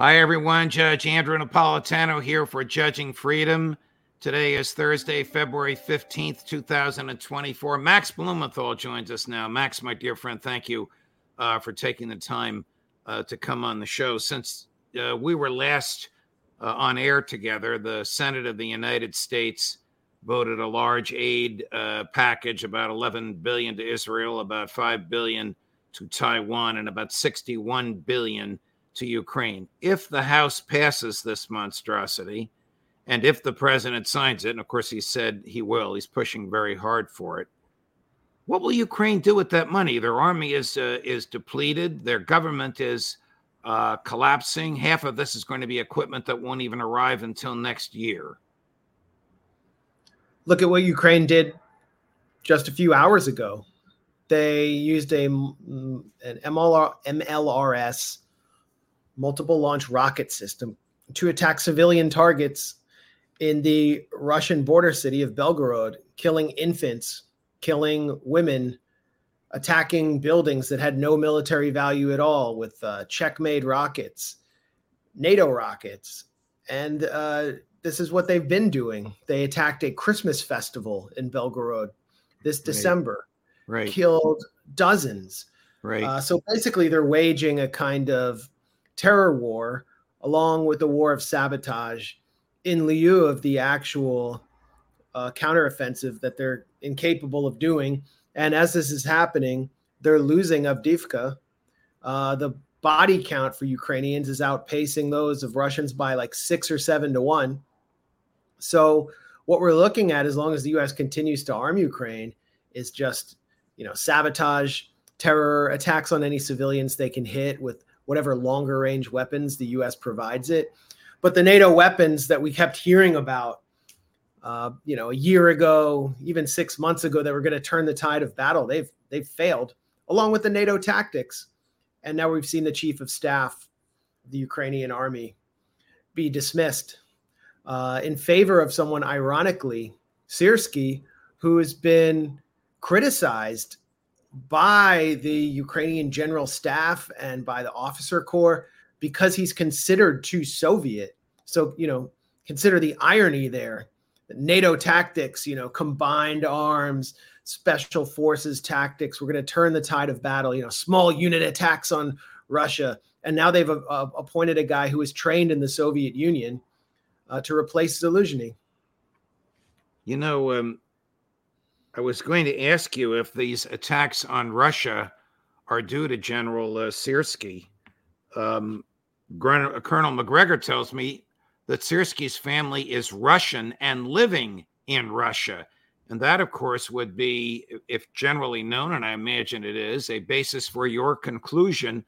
Hi, everyone. Judge Andrew Napolitano here for Judging Freedom. Today is Thursday, February 15th, 2024. Max Blumenthal joins us now. Max, my dear friend, thank you uh, for taking the time uh, to come on the show. Since uh, we were last uh, on air together, the Senate of the United States voted a large aid uh, package, about 11 billion to Israel, about 5 billion to Taiwan, and about 61 billion to Ukraine. If the House passes this monstrosity, and if the president signs it, and of course he said he will, he's pushing very hard for it. What will Ukraine do with that money? Their army is uh, is depleted. Their government is uh, collapsing. Half of this is going to be equipment that won't even arrive until next year. Look at what Ukraine did just a few hours ago. They used a an MLR, MLRS multiple launch rocket system to attack civilian targets in the Russian border city of Belgorod, killing infants, killing women, attacking buildings that had no military value at all with uh, Czech-made rockets, NATO rockets. And uh, this is what they've been doing. They attacked a Christmas festival in Belgorod this December, right. killed dozens. Right. Uh, so basically, they're waging a kind of terror war along with the war of sabotage in lieu of the actual uh, counteroffensive that they're incapable of doing. And as this is happening, they're losing Avdiivka. Uh, the body count for Ukrainians is outpacing those of Russians by like six or seven to one. So what we're looking at, as long as the U.S. continues to arm Ukraine, is just you know sabotage, terror, attacks on any civilians they can hit with whatever longer range weapons the U.S. provides it. But the NATO weapons that we kept hearing about, uh, you know, a year ago, even six months ago, that were going to turn the tide of battle, they've they've failed, along with the NATO tactics. And now we've seen the chief of staff, the Ukrainian army, be dismissed uh, in favor of someone, ironically, Syrskyi, who has been criticized by the Ukrainian general staff and by the officer corps because he's considered too Soviet. So, you know, consider the irony there. NATO tactics, you know, combined arms, special forces tactics. We're going to turn the tide of battle, you know, small unit attacks on Russia. And now they've uh, appointed a guy who was trained in the Soviet Union uh, to replace Zaluzhny. You know, um, I was going to ask you if these attacks on Russia are due to General uh. Um, Colonel Macgregor tells me that Syrskyi's family is Russian and living in Russia. And that, of course, would be, if generally known, and I imagine it is, a basis for your conclusion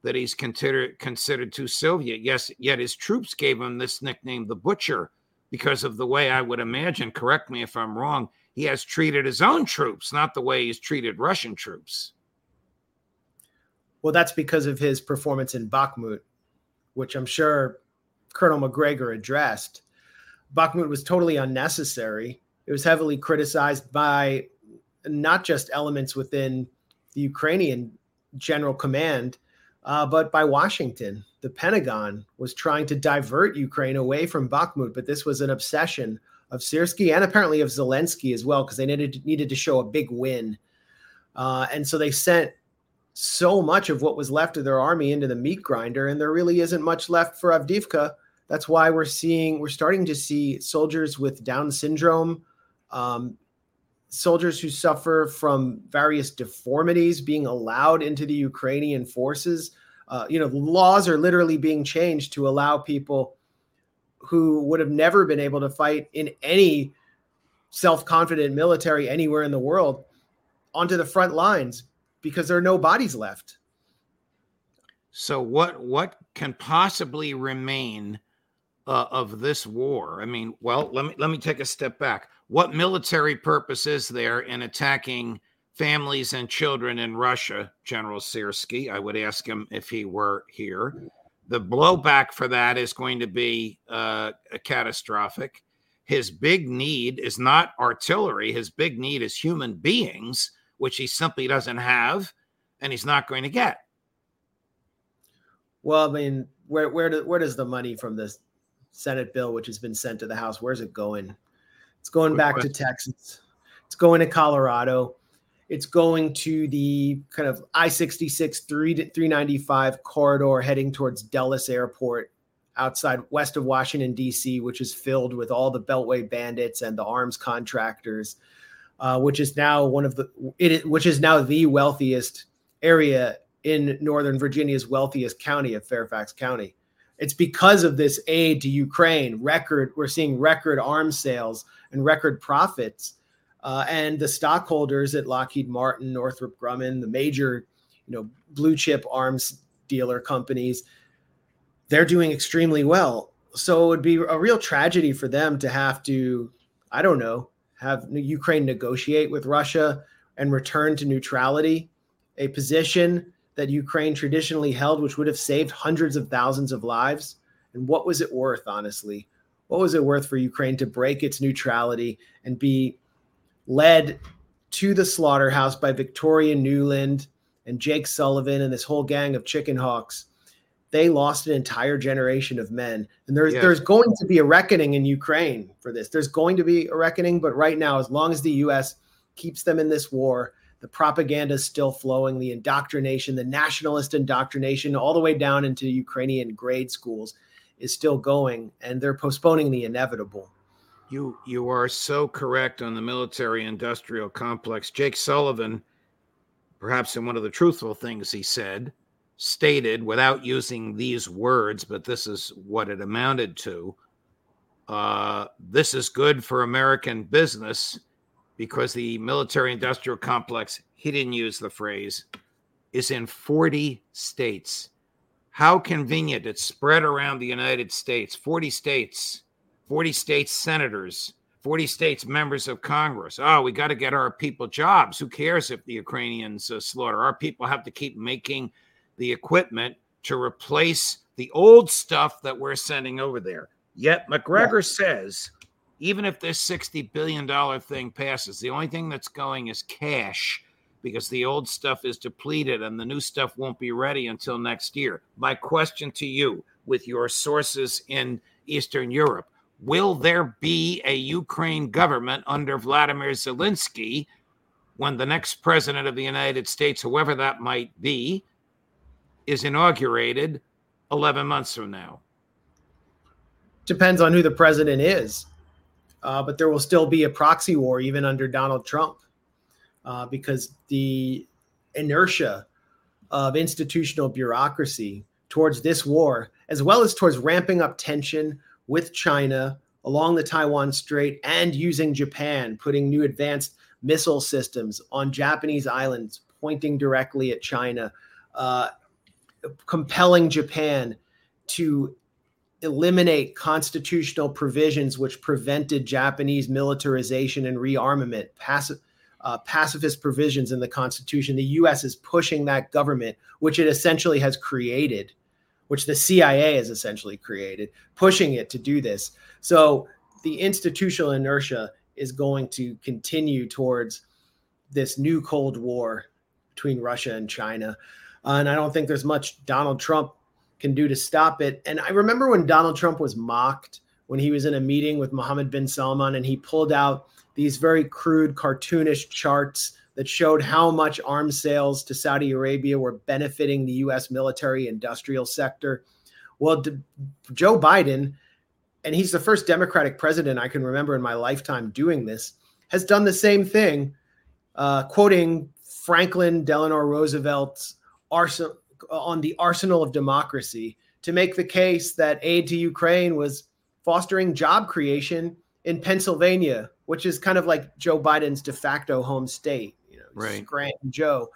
that he's considered considered too Soviet. Yes, yet his troops gave him this nickname, the Butcher, because of the way I would imagine. Correct me if I'm wrong he has treated his own troops, not the way he's treated Russian troops. Well, that's because of his performance in Bakhmut, which I'm sure Colonel Macgregor addressed. Bakhmut was totally unnecessary. It was heavily criticized by not just elements within the Ukrainian general command, uh, but by Washington. The Pentagon was trying to divert Ukraine away from Bakhmut, but this was an obsession of Syrskyi and apparently of Zelensky as well, because they needed needed to show a big win. Uh, and so they sent so much of what was left of their army into the meat grinder, and there really isn't much left for Avdiivka. That's why we're seeing, we're starting to see soldiers with Down syndrome, um, soldiers who suffer from various deformities being allowed into the Ukrainian forces. Uh, you know, laws are literally being changed to allow people who would have never been able to fight in any self-confident military anywhere in the world onto the front lines because there are no bodies left. So what what can possibly remain uh, of this war? I mean, well, let me let me take a step back. What military purpose is there in attacking families and children in Russia, General Syrskyi? I would ask him if he were here. The blowback for that is going to be uh, catastrophic. His big need is not artillery. His big need is human beings, which he simply doesn't have, and he's not going to get. Well, I mean, where where do, where does the money from this Senate bill, which has been sent to the House, where's it going? It's going back to Texas. It's going to Colorado. It's going to the kind of I 66 395 corridor heading towards Dulles Airport outside west of Washington, D.C., which is filled with all the Beltway bandits and the arms contractors, uh, which is now one of the, it, which is now the wealthiest area in Northern Virginia's wealthiest county of Fairfax County. It's because of this aid to Ukraine. Record, we're seeing record arms sales and record profits uh, and the stockholders at Lockheed Martin, Northrop Grumman, the major, you know, blue chip arms dealer companies, they're doing extremely well. So it would be a real tragedy for them to have to, I don't know, have Ukraine negotiate with Russia and return to neutrality, a position that Ukraine traditionally held, which would have saved hundreds of thousands of lives. And what was it worth, honestly? What was it worth for Ukraine to break its neutrality and be led to the slaughterhouse by Victoria Nuland and Jake Sullivan and this whole gang of chicken hawks. They lost an entire generation of men. And there's there's going to be a reckoning in Ukraine for this. There's going to be a reckoning, but right now, as long as the US keeps them in this war, the propaganda is still flowing, the indoctrination, the nationalist indoctrination, all the way down into Ukrainian grade schools is still going, and they're postponing the inevitable. You you are so correct on the military industrial complex. Jake Sullivan, perhaps in one of the truthful things he said, stated without using these words, but this is what it amounted to. Uh, this is good for American business because the military industrial complex, he didn't use the phrase, is in 40 states. How convenient it's spread around the United States, 40 states 40 states senators, 40 states members of Congress. Oh, we got to get our people jobs. Who cares if the Ukrainians uh, slaughter? Our people have to keep making the equipment to replace the old stuff that we're sending over there. Yet Macgregor yeah. says even if this $60 billion thing passes, the only thing that's going is cash because the old stuff is depleted and the new stuff won't be ready until next year. My question to you, with your sources in Eastern Europe, Will there be a Ukraine government under Vladimir Zelensky when the next president of the United States, whoever that might be, is inaugurated 11 months from now? Depends on who the president is. Uh, but there will still be a proxy war even under Donald Trump uh, because the inertia of institutional bureaucracy towards this war, as well as towards ramping up tension with China along the Taiwan Strait and using Japan, putting new advanced missile systems on Japanese islands, pointing directly at China, uh, compelling Japan to eliminate constitutional provisions which prevented Japanese militarization and rearmament. Uh, pacifist provisions in the Constitution. The U.S. is pushing that government, which it essentially has created, which the CIA has essentially created, pushing it to do this. So the institutional inertia is going to continue towards this new Cold War between Russia and China. Uh, and I don't think there's much Donald Trump can do to stop it. And I remember when Donald Trump was mocked when he was in a meeting with Mohammed bin Salman and he pulled out these very crude, cartoonish charts that showed how much arms sales to Saudi Arabia were benefiting the US military industrial sector. Well, D- Joe Biden, and he's the first Democratic president I can remember in my lifetime doing this, has done the same thing, uh, quoting Franklin Delano Roosevelt's arsenal on the arsenal of democracy to make the case that aid to Ukraine was fostering job creation in Pennsylvania, which is kind of like Joe Biden's de facto home state, right. Scranton Joe.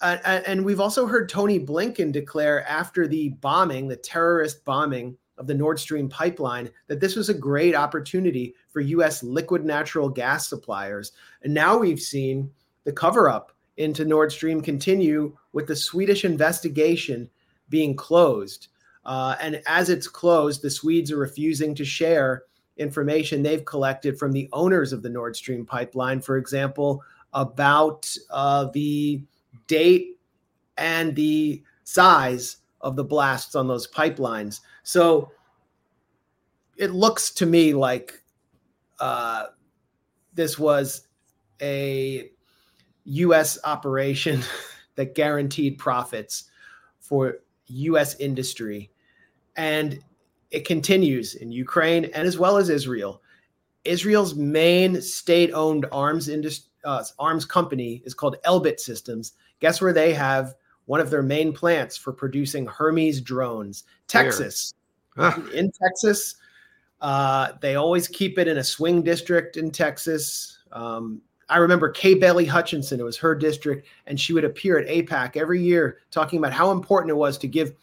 Uh, and we've also heard Tony Blinken declare after the bombing, the terrorist bombing of the Nord Stream pipeline, that this was a great opportunity for U.S. liquid natural gas suppliers. And now we've seen the cover up into Nord Stream continue with the Swedish investigation being closed. Uh, and as it's closed, the Swedes are refusing to share information they've collected from the owners of the Nord Stream pipeline, for example, about uh, the date and the size of the blasts on those pipelines. So it looks to me like uh, this was a U.S. operation that guaranteed profits for U.S. industry and it continues in Ukraine and as well as Israel. Israel's main state-owned arms industry, uh, arms company is called Elbit Systems. Guess where they have one of their main plants for producing Hermes drones? Texas. in Texas, uh, they always keep it in a swing district in Texas. Um, I remember Kay Bailey Hutchinson, it was her district, and she would appear at AIPAC every year talking about how important it was to give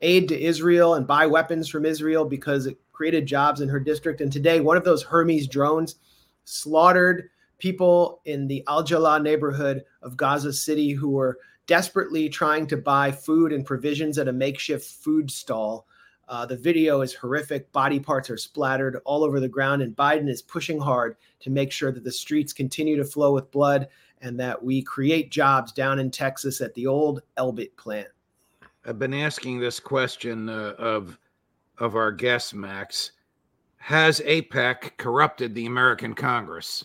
aid to Israel and buy weapons from Israel because it created jobs in her district. And today, one of those Hermes drones slaughtered people in the Al Jalaa neighborhood of Gaza City who were desperately trying to buy food and provisions at a makeshift food stall. Uh, the video is horrific. Body parts are splattered all over the ground, and Biden is pushing hard to make sure that the streets continue to flow with blood and that we create jobs down in Texas at the old Elbit plant. I've been asking this question uh, of of our guest Max. Has AIPAC corrupted the American Congress?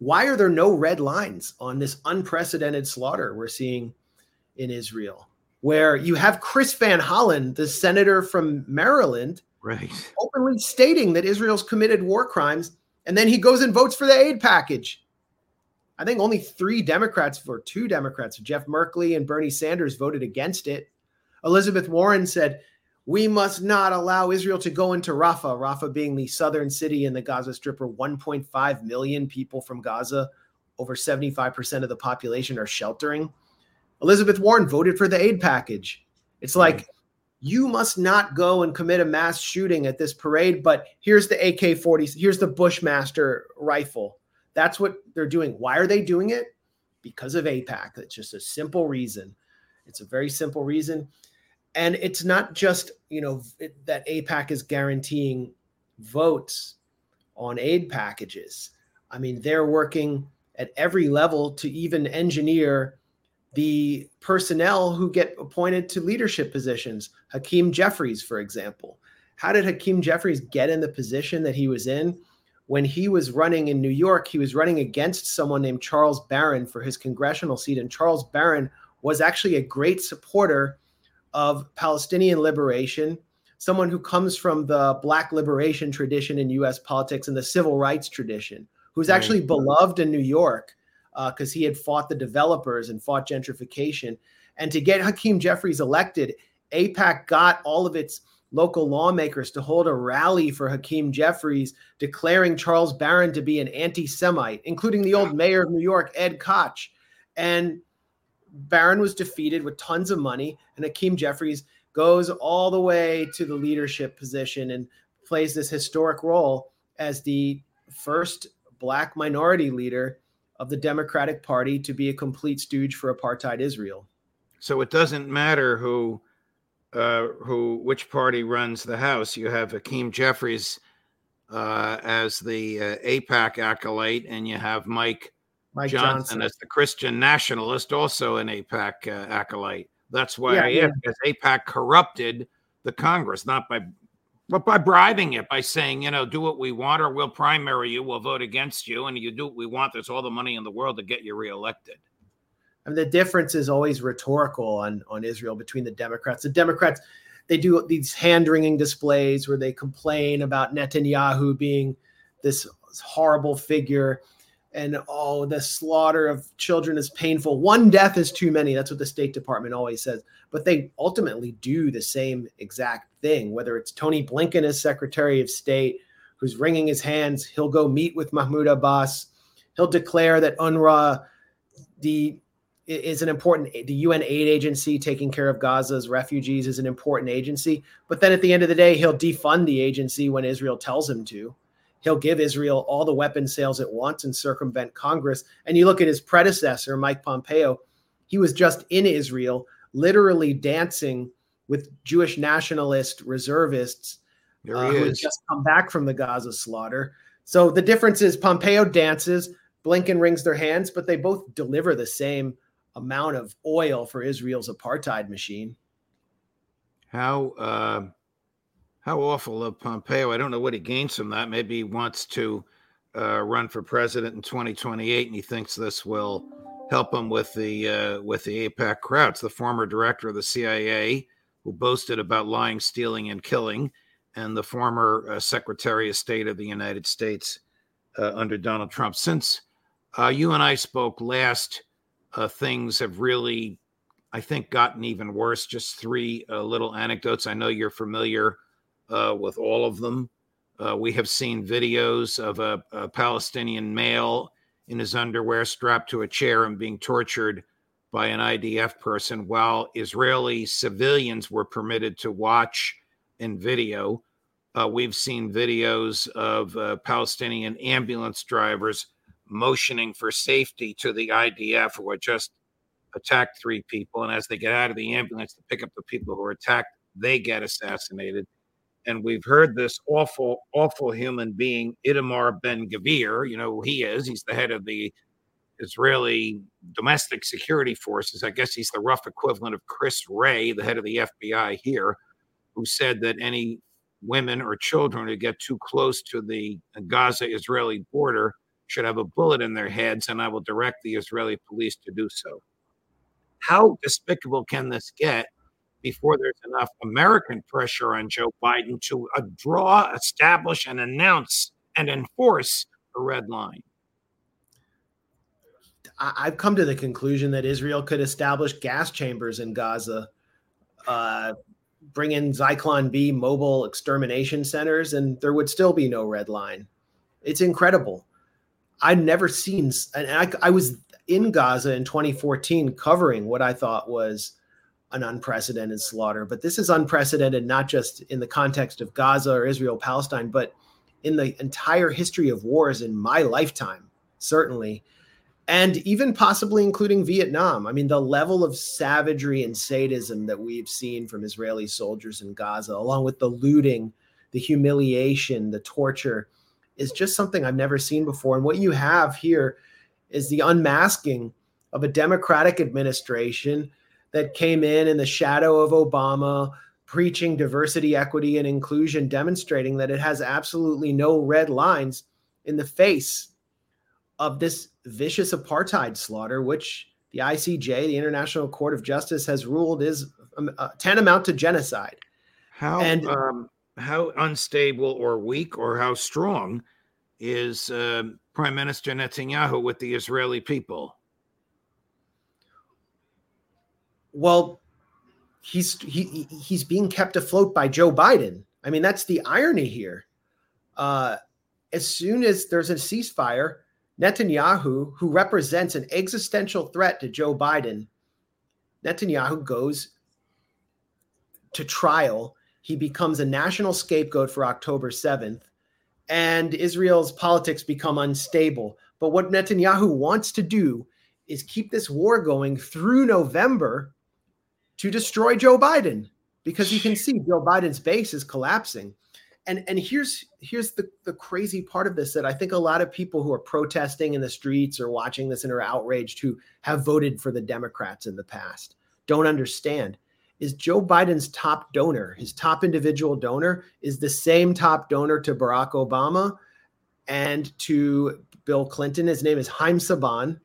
Why are there no red lines on this unprecedented slaughter we're seeing in Israel? Where you have Chris Van Hollen, the senator from Maryland, right, openly stating that Israel's committed war crimes, and then he goes and votes for the aid package. I think only three Democrats, or two Democrats, Jeff Merkley and Bernie Sanders, voted against it. Elizabeth Warren said, We must not allow Israel to go into Rafah, Rafah being the southern city in the Gaza Strip, where 1.5 million people from Gaza, over 75% of the population, are sheltering. Elizabeth Warren voted for the aid package. It's like, mm. you must not go and commit a mass shooting at this parade, but here's the AK 40, here's the Bushmaster rifle. That's what they're doing. Why are they doing it? Because of AIPAC. It's just a simple reason. It's a very simple reason and it's not just you know it, that AIPAC is guaranteeing votes on aid packages. I mean, they're working at every level to even engineer the personnel who get appointed to leadership positions. Hakeem Jeffries, for example. How did Hakeem Jeffries get in the position that he was in? When he was running in New York, he was running against someone named Charles Barron for his congressional seat. And Charles Barron was actually a great supporter of Palestinian liberation, someone who comes from the Black liberation tradition in US politics and the civil rights tradition, who's right. actually beloved in New York because uh, he had fought the developers and fought gentrification. And to get Hakeem Jeffries elected, AIPAC got all of its local lawmakers to hold a rally for Hakeem Jeffries, declaring Charles Barron to be an anti Semite, including the old mayor of New York, Ed Koch. And Barron was defeated with tons of money, and Hakeem Jeffries goes all the way to the leadership position and plays this historic role as the first black minority leader of the Democratic Party to be a complete stooge for apartheid Israel. So it doesn't matter who uh, who which party runs the House. You have Hakeem Jeffries uh, as the uh, AIPAC acolyte, and you have Mike, Mike Johnson, Johnson, as the Christian nationalist, also an AIPAC uh, acolyte. That's why yeah, I yeah. because AIPAC corrupted the Congress, not by but by bribing it, by saying, you know, do what we want, or we'll primary you, we'll vote against you, and you do what we want. There's all the money in the world to get you reelected. I mean, the difference is always rhetorical on on Israel between the Democrats. The Democrats they do these hand wringing displays where they complain about Netanyahu being this horrible figure and oh the slaughter of children is painful. One death is too many. That's what the state department always says. But they ultimately do the same exact thing whether it's tony blinken as secretary of state who's wringing his hands he'll go meet with mahmoud abbas. He'll declare that unrwa the is an important the UN aid agency taking care of Gaza's refugees is an important agency. But then at the end of the day he'll defund the agency when Israel tells him to he'll give Israel all the weapon sales it wants and circumvent Congress. And you look at his predecessor Mike Pompeo he was just in Israel literally dancing with Jewish nationalist reservists uh, who had just come back from the Gaza slaughter. So the difference is Pompeo dances Blinken wrings their hands but they both deliver the same amount of oil for Israel's apartheid machine. How uh, how awful of Pompeo! I don't know what he gains from that. Maybe he wants to uh, run for president in 2028, and he thinks this will help him with the uh, with the AIPAC crowds. The former director of the CIA, who boasted about lying, stealing, and killing, and the former uh, Secretary of State of the United States uh, under Donald Trump. Since uh, you and I spoke last uh, things have really, I think, gotten even worse. Just three uh, little anecdotes. I know you're familiar uh, with all of them. Uh, we have seen videos of a, a, Palestinian male in his underwear strapped to a chair and being tortured by an IDF person while Israeli civilians were permitted to watch in video. Uh, we've seen videos of uh, Palestinian ambulance drivers motioning for safety to the IDF who had just attacked three people. And as they get out of the ambulance to pick up the people who were attacked, they get assassinated. And we've heard this awful, awful human being, Itamar Ben Gvir. You know who he is. He's the head of the Israeli domestic security forces. I guess he's the rough equivalent of Chris Wray, the head of the FBI here, who said that any women or children who get too close to the Gaza Israeli border should have a bullet in their heads, and I will direct the Israeli police to do so. How despicable can this get before there's enough American pressure on Joe Biden to uh, draw, establish, and announce and enforce a red line? I've come to the conclusion that Israel could establish gas chambers in Gaza, uh, bring in Zyklon B mobile extermination centers, and there would still be no red line. It's incredible. I've never seen, and I, I was in Gaza in 2014 covering what I thought was an unprecedented slaughter. But this is unprecedented not just in the context of Gaza or Israel Palestine, but in the entire history of wars in my lifetime, certainly. And even possibly including Vietnam. I mean, the level of savagery and sadism that we've seen from Israeli soldiers in Gaza, along with the looting, the humiliation, the torture is just something I've never seen before. And what you have here is the unmasking of a Democratic administration that came in in the shadow of Obama, preaching diversity, equity, and inclusion, demonstrating that it has absolutely no red lines in the face of this vicious apartheid slaughter, which the ICJ, the International Court of Justice, has ruled is um, uh, tantamount to genocide. How and um, how unstable or weak or how strong is uh, Prime Minister Netanyahu with the Israeli people? Well, he's he he's being kept afloat by Joe Biden. I mean, that's the irony here. Uh, as soon as there's a ceasefire, Netanyahu, who represents an existential threat to Joe Biden, Netanyahu goes to trial. He becomes a national scapegoat for October 7th, and Israel's politics become unstable. But what Netanyahu wants to do is keep this war going through November to destroy Joe Biden because you can see Joe Biden's base is collapsing. And and here's here's the the crazy part of this that I think a lot of people who are protesting in the streets or watching this and are outraged who have voted for the Democrats in the past don't understand is Joe Biden's top donor, his top individual donor is the same top donor to Barack Obama and to Bill Clinton. His name is Haim Saban.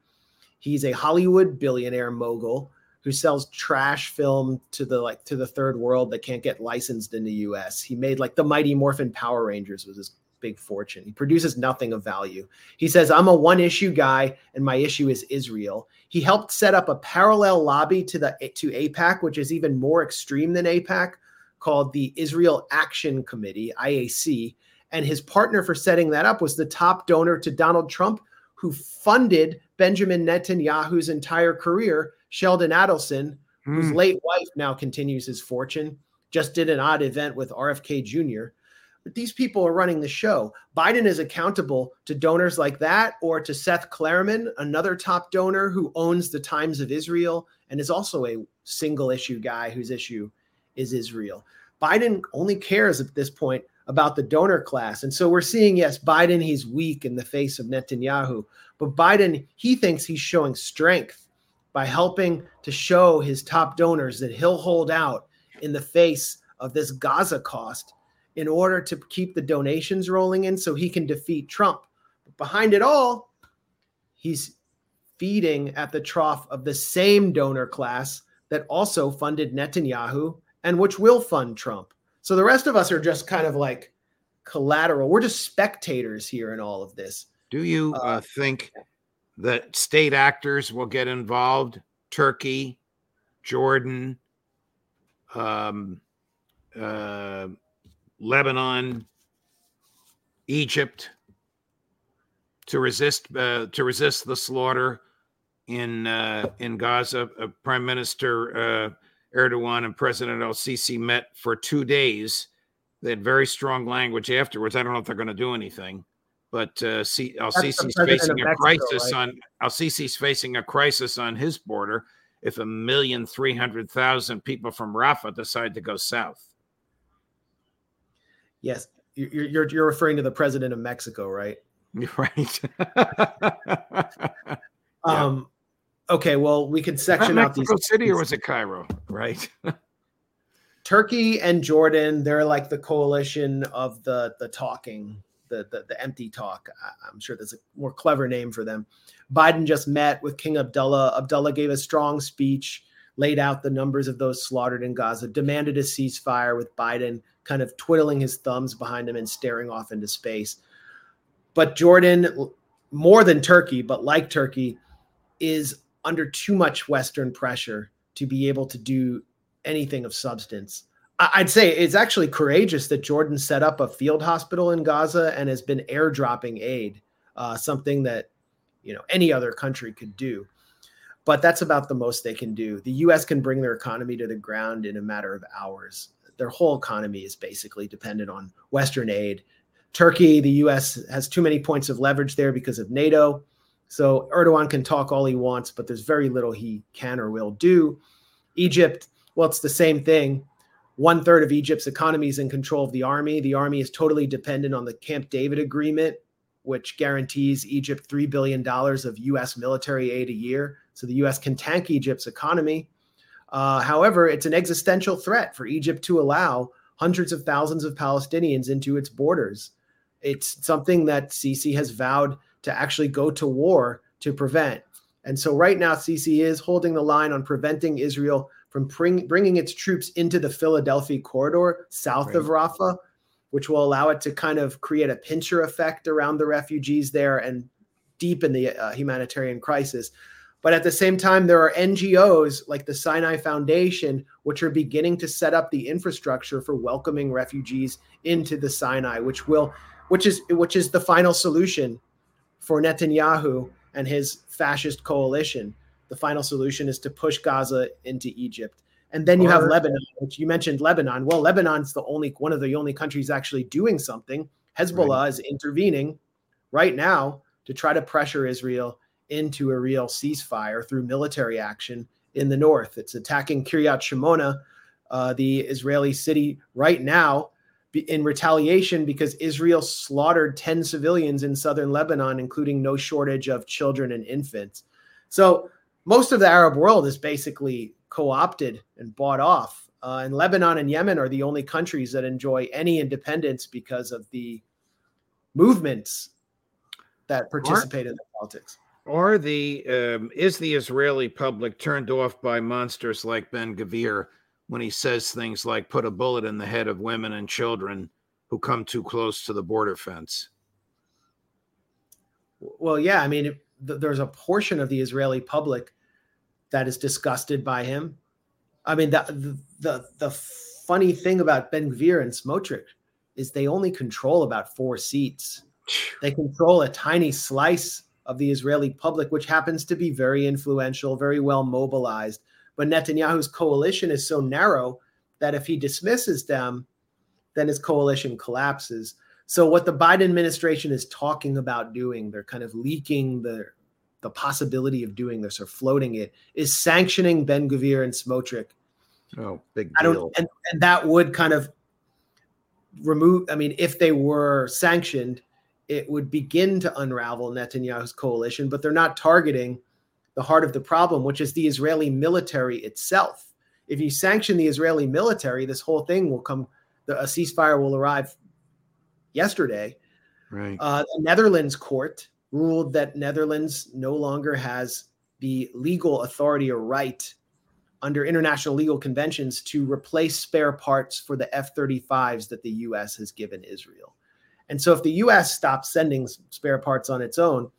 He's a Hollywood billionaire mogul who sells trash film to the like to the third world that can't get licensed in the US. He made like the Mighty Morphin Power Rangers was his big fortune. He produces nothing of value. He says, I'm a one issue guy and my issue is Israel. He helped set up a parallel lobby to the to AIPAC, which is even more extreme than AIPAC, called the Israel Action Committee, IAC. And his partner for setting that up was the top donor to Donald Trump, who funded Benjamin Netanyahu's entire career Sheldon Adelson, mm. whose hmm. late wife now continues his fortune, just did an odd event with RFK Jr. But these people are running the show. Biden is accountable to donors like that or to Seth Klarman, another top donor who owns the Times of Israel and is also a single issue guy whose issue is Israel. Biden only cares at this point about the donor class. And so we're seeing, yes, Biden, he's weak in the face of Netanyahu, but Biden, he thinks he's showing strength by helping to show his top donors that he'll hold out in the face of this Gaza cost in order to keep the donations rolling in so he can defeat Trump. But behind it all, he's feeding at the trough of the same donor class that also funded Netanyahu and which will fund Trump. So the rest of us are just kind of like collateral. We're just spectators here in all of this. Do you uh, uh, think that state actors will get involved Turkey, Jordan, um, uh, Lebanon, Egypt to resist uh, to resist the slaughter in uh, in Gaza. Uh, Prime Minister uh, Erdogan and President El Sisi met for two days. They had very strong language afterwards. I don't know if they're going to do anything but uh, see, Al Sisi's facing a Mexico, crisis right? on Al Sisi's facing a crisis on his border if a million three hundred thousand people from Rafah decide to go south. Yes, you're you're, you're referring to the president of Mexico, right? Right. um. Okay. Well, we can section out these. Mexico City or was it Cairo? Right. Turkey and Jordan, they're like the coalition of the the talking the, the, the empty talk. I, am sure there's a more clever name for them. Biden just met with King Abdullah. Abdullah gave a strong speech, laid out the numbers of those slaughtered in Gaza, demanded a ceasefire with Biden kind of twiddling his thumbs behind him and staring off into space. But Jordan, more than Turkey, but like Turkey, is under too much Western pressure to be able to do anything of substance. I'd say it's actually courageous that Jordan set up a field hospital in Gaza and has been airdropping aid, uh, something that you know any other country could do. But that's about the most they can do. The U.S. can bring their economy to the ground in a matter of hours. Their whole economy is basically dependent on Western aid. Turkey, the U.S. has too many points of leverage there because of NATO. So Erdogan can talk all he wants, but there's very little he can or will do. Egypt, well, it's the same thing one third of Egypt's economy is in control of the army. The army is totally dependent on the Camp David Agreement, which guarantees Egypt $3 billion of U.S. military aid a year. So the U.S. can tank Egypt's economy. Uh, however, it's an existential threat for Egypt to allow hundreds of thousands of Palestinians into its borders. It's something that Sisi has vowed to actually go to war to prevent. And so right now, Sisi is holding the line on preventing Israel from bring, bringing its troops into the Philadelphia corridor south right. of Rafah, which will allow it to kind of create a pincher effect around the refugees there and deepen the uh, humanitarian crisis. But at the same time, there are NGOs like the Sinai Foundation, which are beginning to set up the infrastructure for welcoming refugees into the Sinai, which will, which is which is the final solution for Netanyahu and his fascist coalition. The final solution is to push Gaza into Egypt. And then you have Lebanon, which you mentioned Lebanon. Well, Lebanon's the only one of the only countries actually doing something. Hezbollah right. is intervening right now to try to pressure Israel into a real ceasefire through military action in the north. It's attacking Kiryat Shmona, uh, the Israeli city, right now in retaliation because Israel slaughtered 10 civilians in southern Lebanon, including no shortage of children and infants. So most of the Arab world is basically co opted and bought off. Uh, and Lebanon and Yemen are the only countries that enjoy any independence because of the movements that participate in the politics. Are the um, is the Israeli public turned off by monsters like Ben Gvir when he says things like "put a bullet in the head of women and children who come too close to the border fence"? Well, yeah, I mean, there's a portion of the Israeli public that is disgusted by him. I mean, the the the, the funny thing about Ben Gvir and Smotrich is they only control about four seats. They control a tiny slice of the Israeli public, which happens to be very influential, very well mobilized. But Netanyahu's coalition is so narrow that if he dismisses them, then his coalition collapses. So what the Biden administration is talking about doing, they're kind of leaking the the possibility of doing this or floating it, is sanctioning Ben Gvir and Smotrich. Oh, big deal. I don't, and, and that would kind of remove. I mean, if they were sanctioned, it would begin to unravel Netanyahu's coalition, but they're not targeting the heart of the problem, which is the Israeli military itself. If you sanction the Israeli military, this whole thing will come, the, a ceasefire will arrive yesterday. Right. Uh, the Netherlands court ruled that Netherlands no longer has the legal authority or right under international legal conventions to replace spare parts for the F 35s that the US has given Israel. And so if the US stops sending spare parts on its own,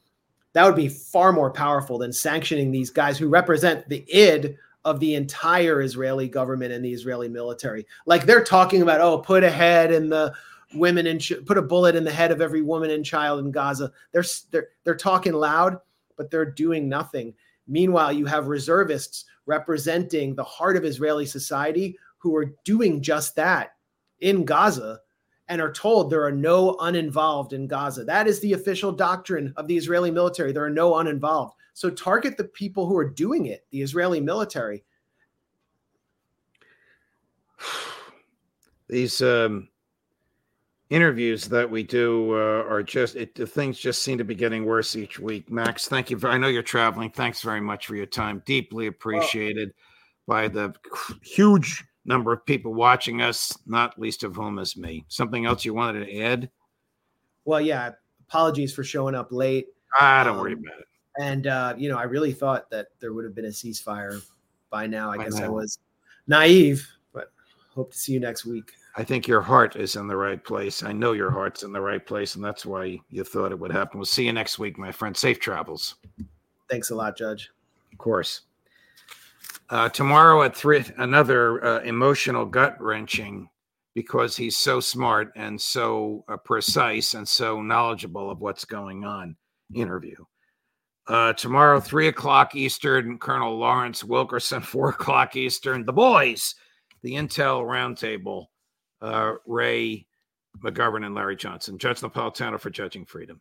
that would be far more powerful than sanctioning these guys who represent the id of the entire Israeli government and the Israeli military. Like they're talking about, oh, put a head in the women and ch- put a bullet in the head of every woman and child in Gaza. They're they're they're talking loud, but they're doing nothing. Meanwhile, you have reservists representing the heart of Israeli society who are doing just that in Gaza and are told there are no uninvolved in Gaza. That is the official doctrine of the Israeli military. There are no uninvolved. So target the people who are doing it, the Israeli military. These um, interviews that we do uh, are just it, the things just seem to be getting worse each week. Max, thank you. For, I know you're traveling. Thanks very much for your time. Deeply appreciated well, by the huge number of people watching us, not least of whom is me. Something else you wanted to add? Well, yeah. Apologies for showing up late. I don't um, worry about it. And uh, you know, I really thought that there would have been a ceasefire by now. I by guess now. I was naive, but hope to see you next week. I think your heart is in the right place. I know your heart's in the right place, and that's why you thought it would happen. We'll see you next week, my friend. Safe travels. Thanks a lot, Judge. Of course. Uh, tomorrow at three, another uh, emotional gut wrenching because he's so smart and so uh, precise and so knowledgeable of what's going on interview. Uh, tomorrow, three o'clock Eastern, Colonel Lawrence Wilkerson, four o'clock Eastern, the boys, the Intel Roundtable, Uh, Ray McGovern and Larry Johnson. Judge Napolitano for Judging Freedom.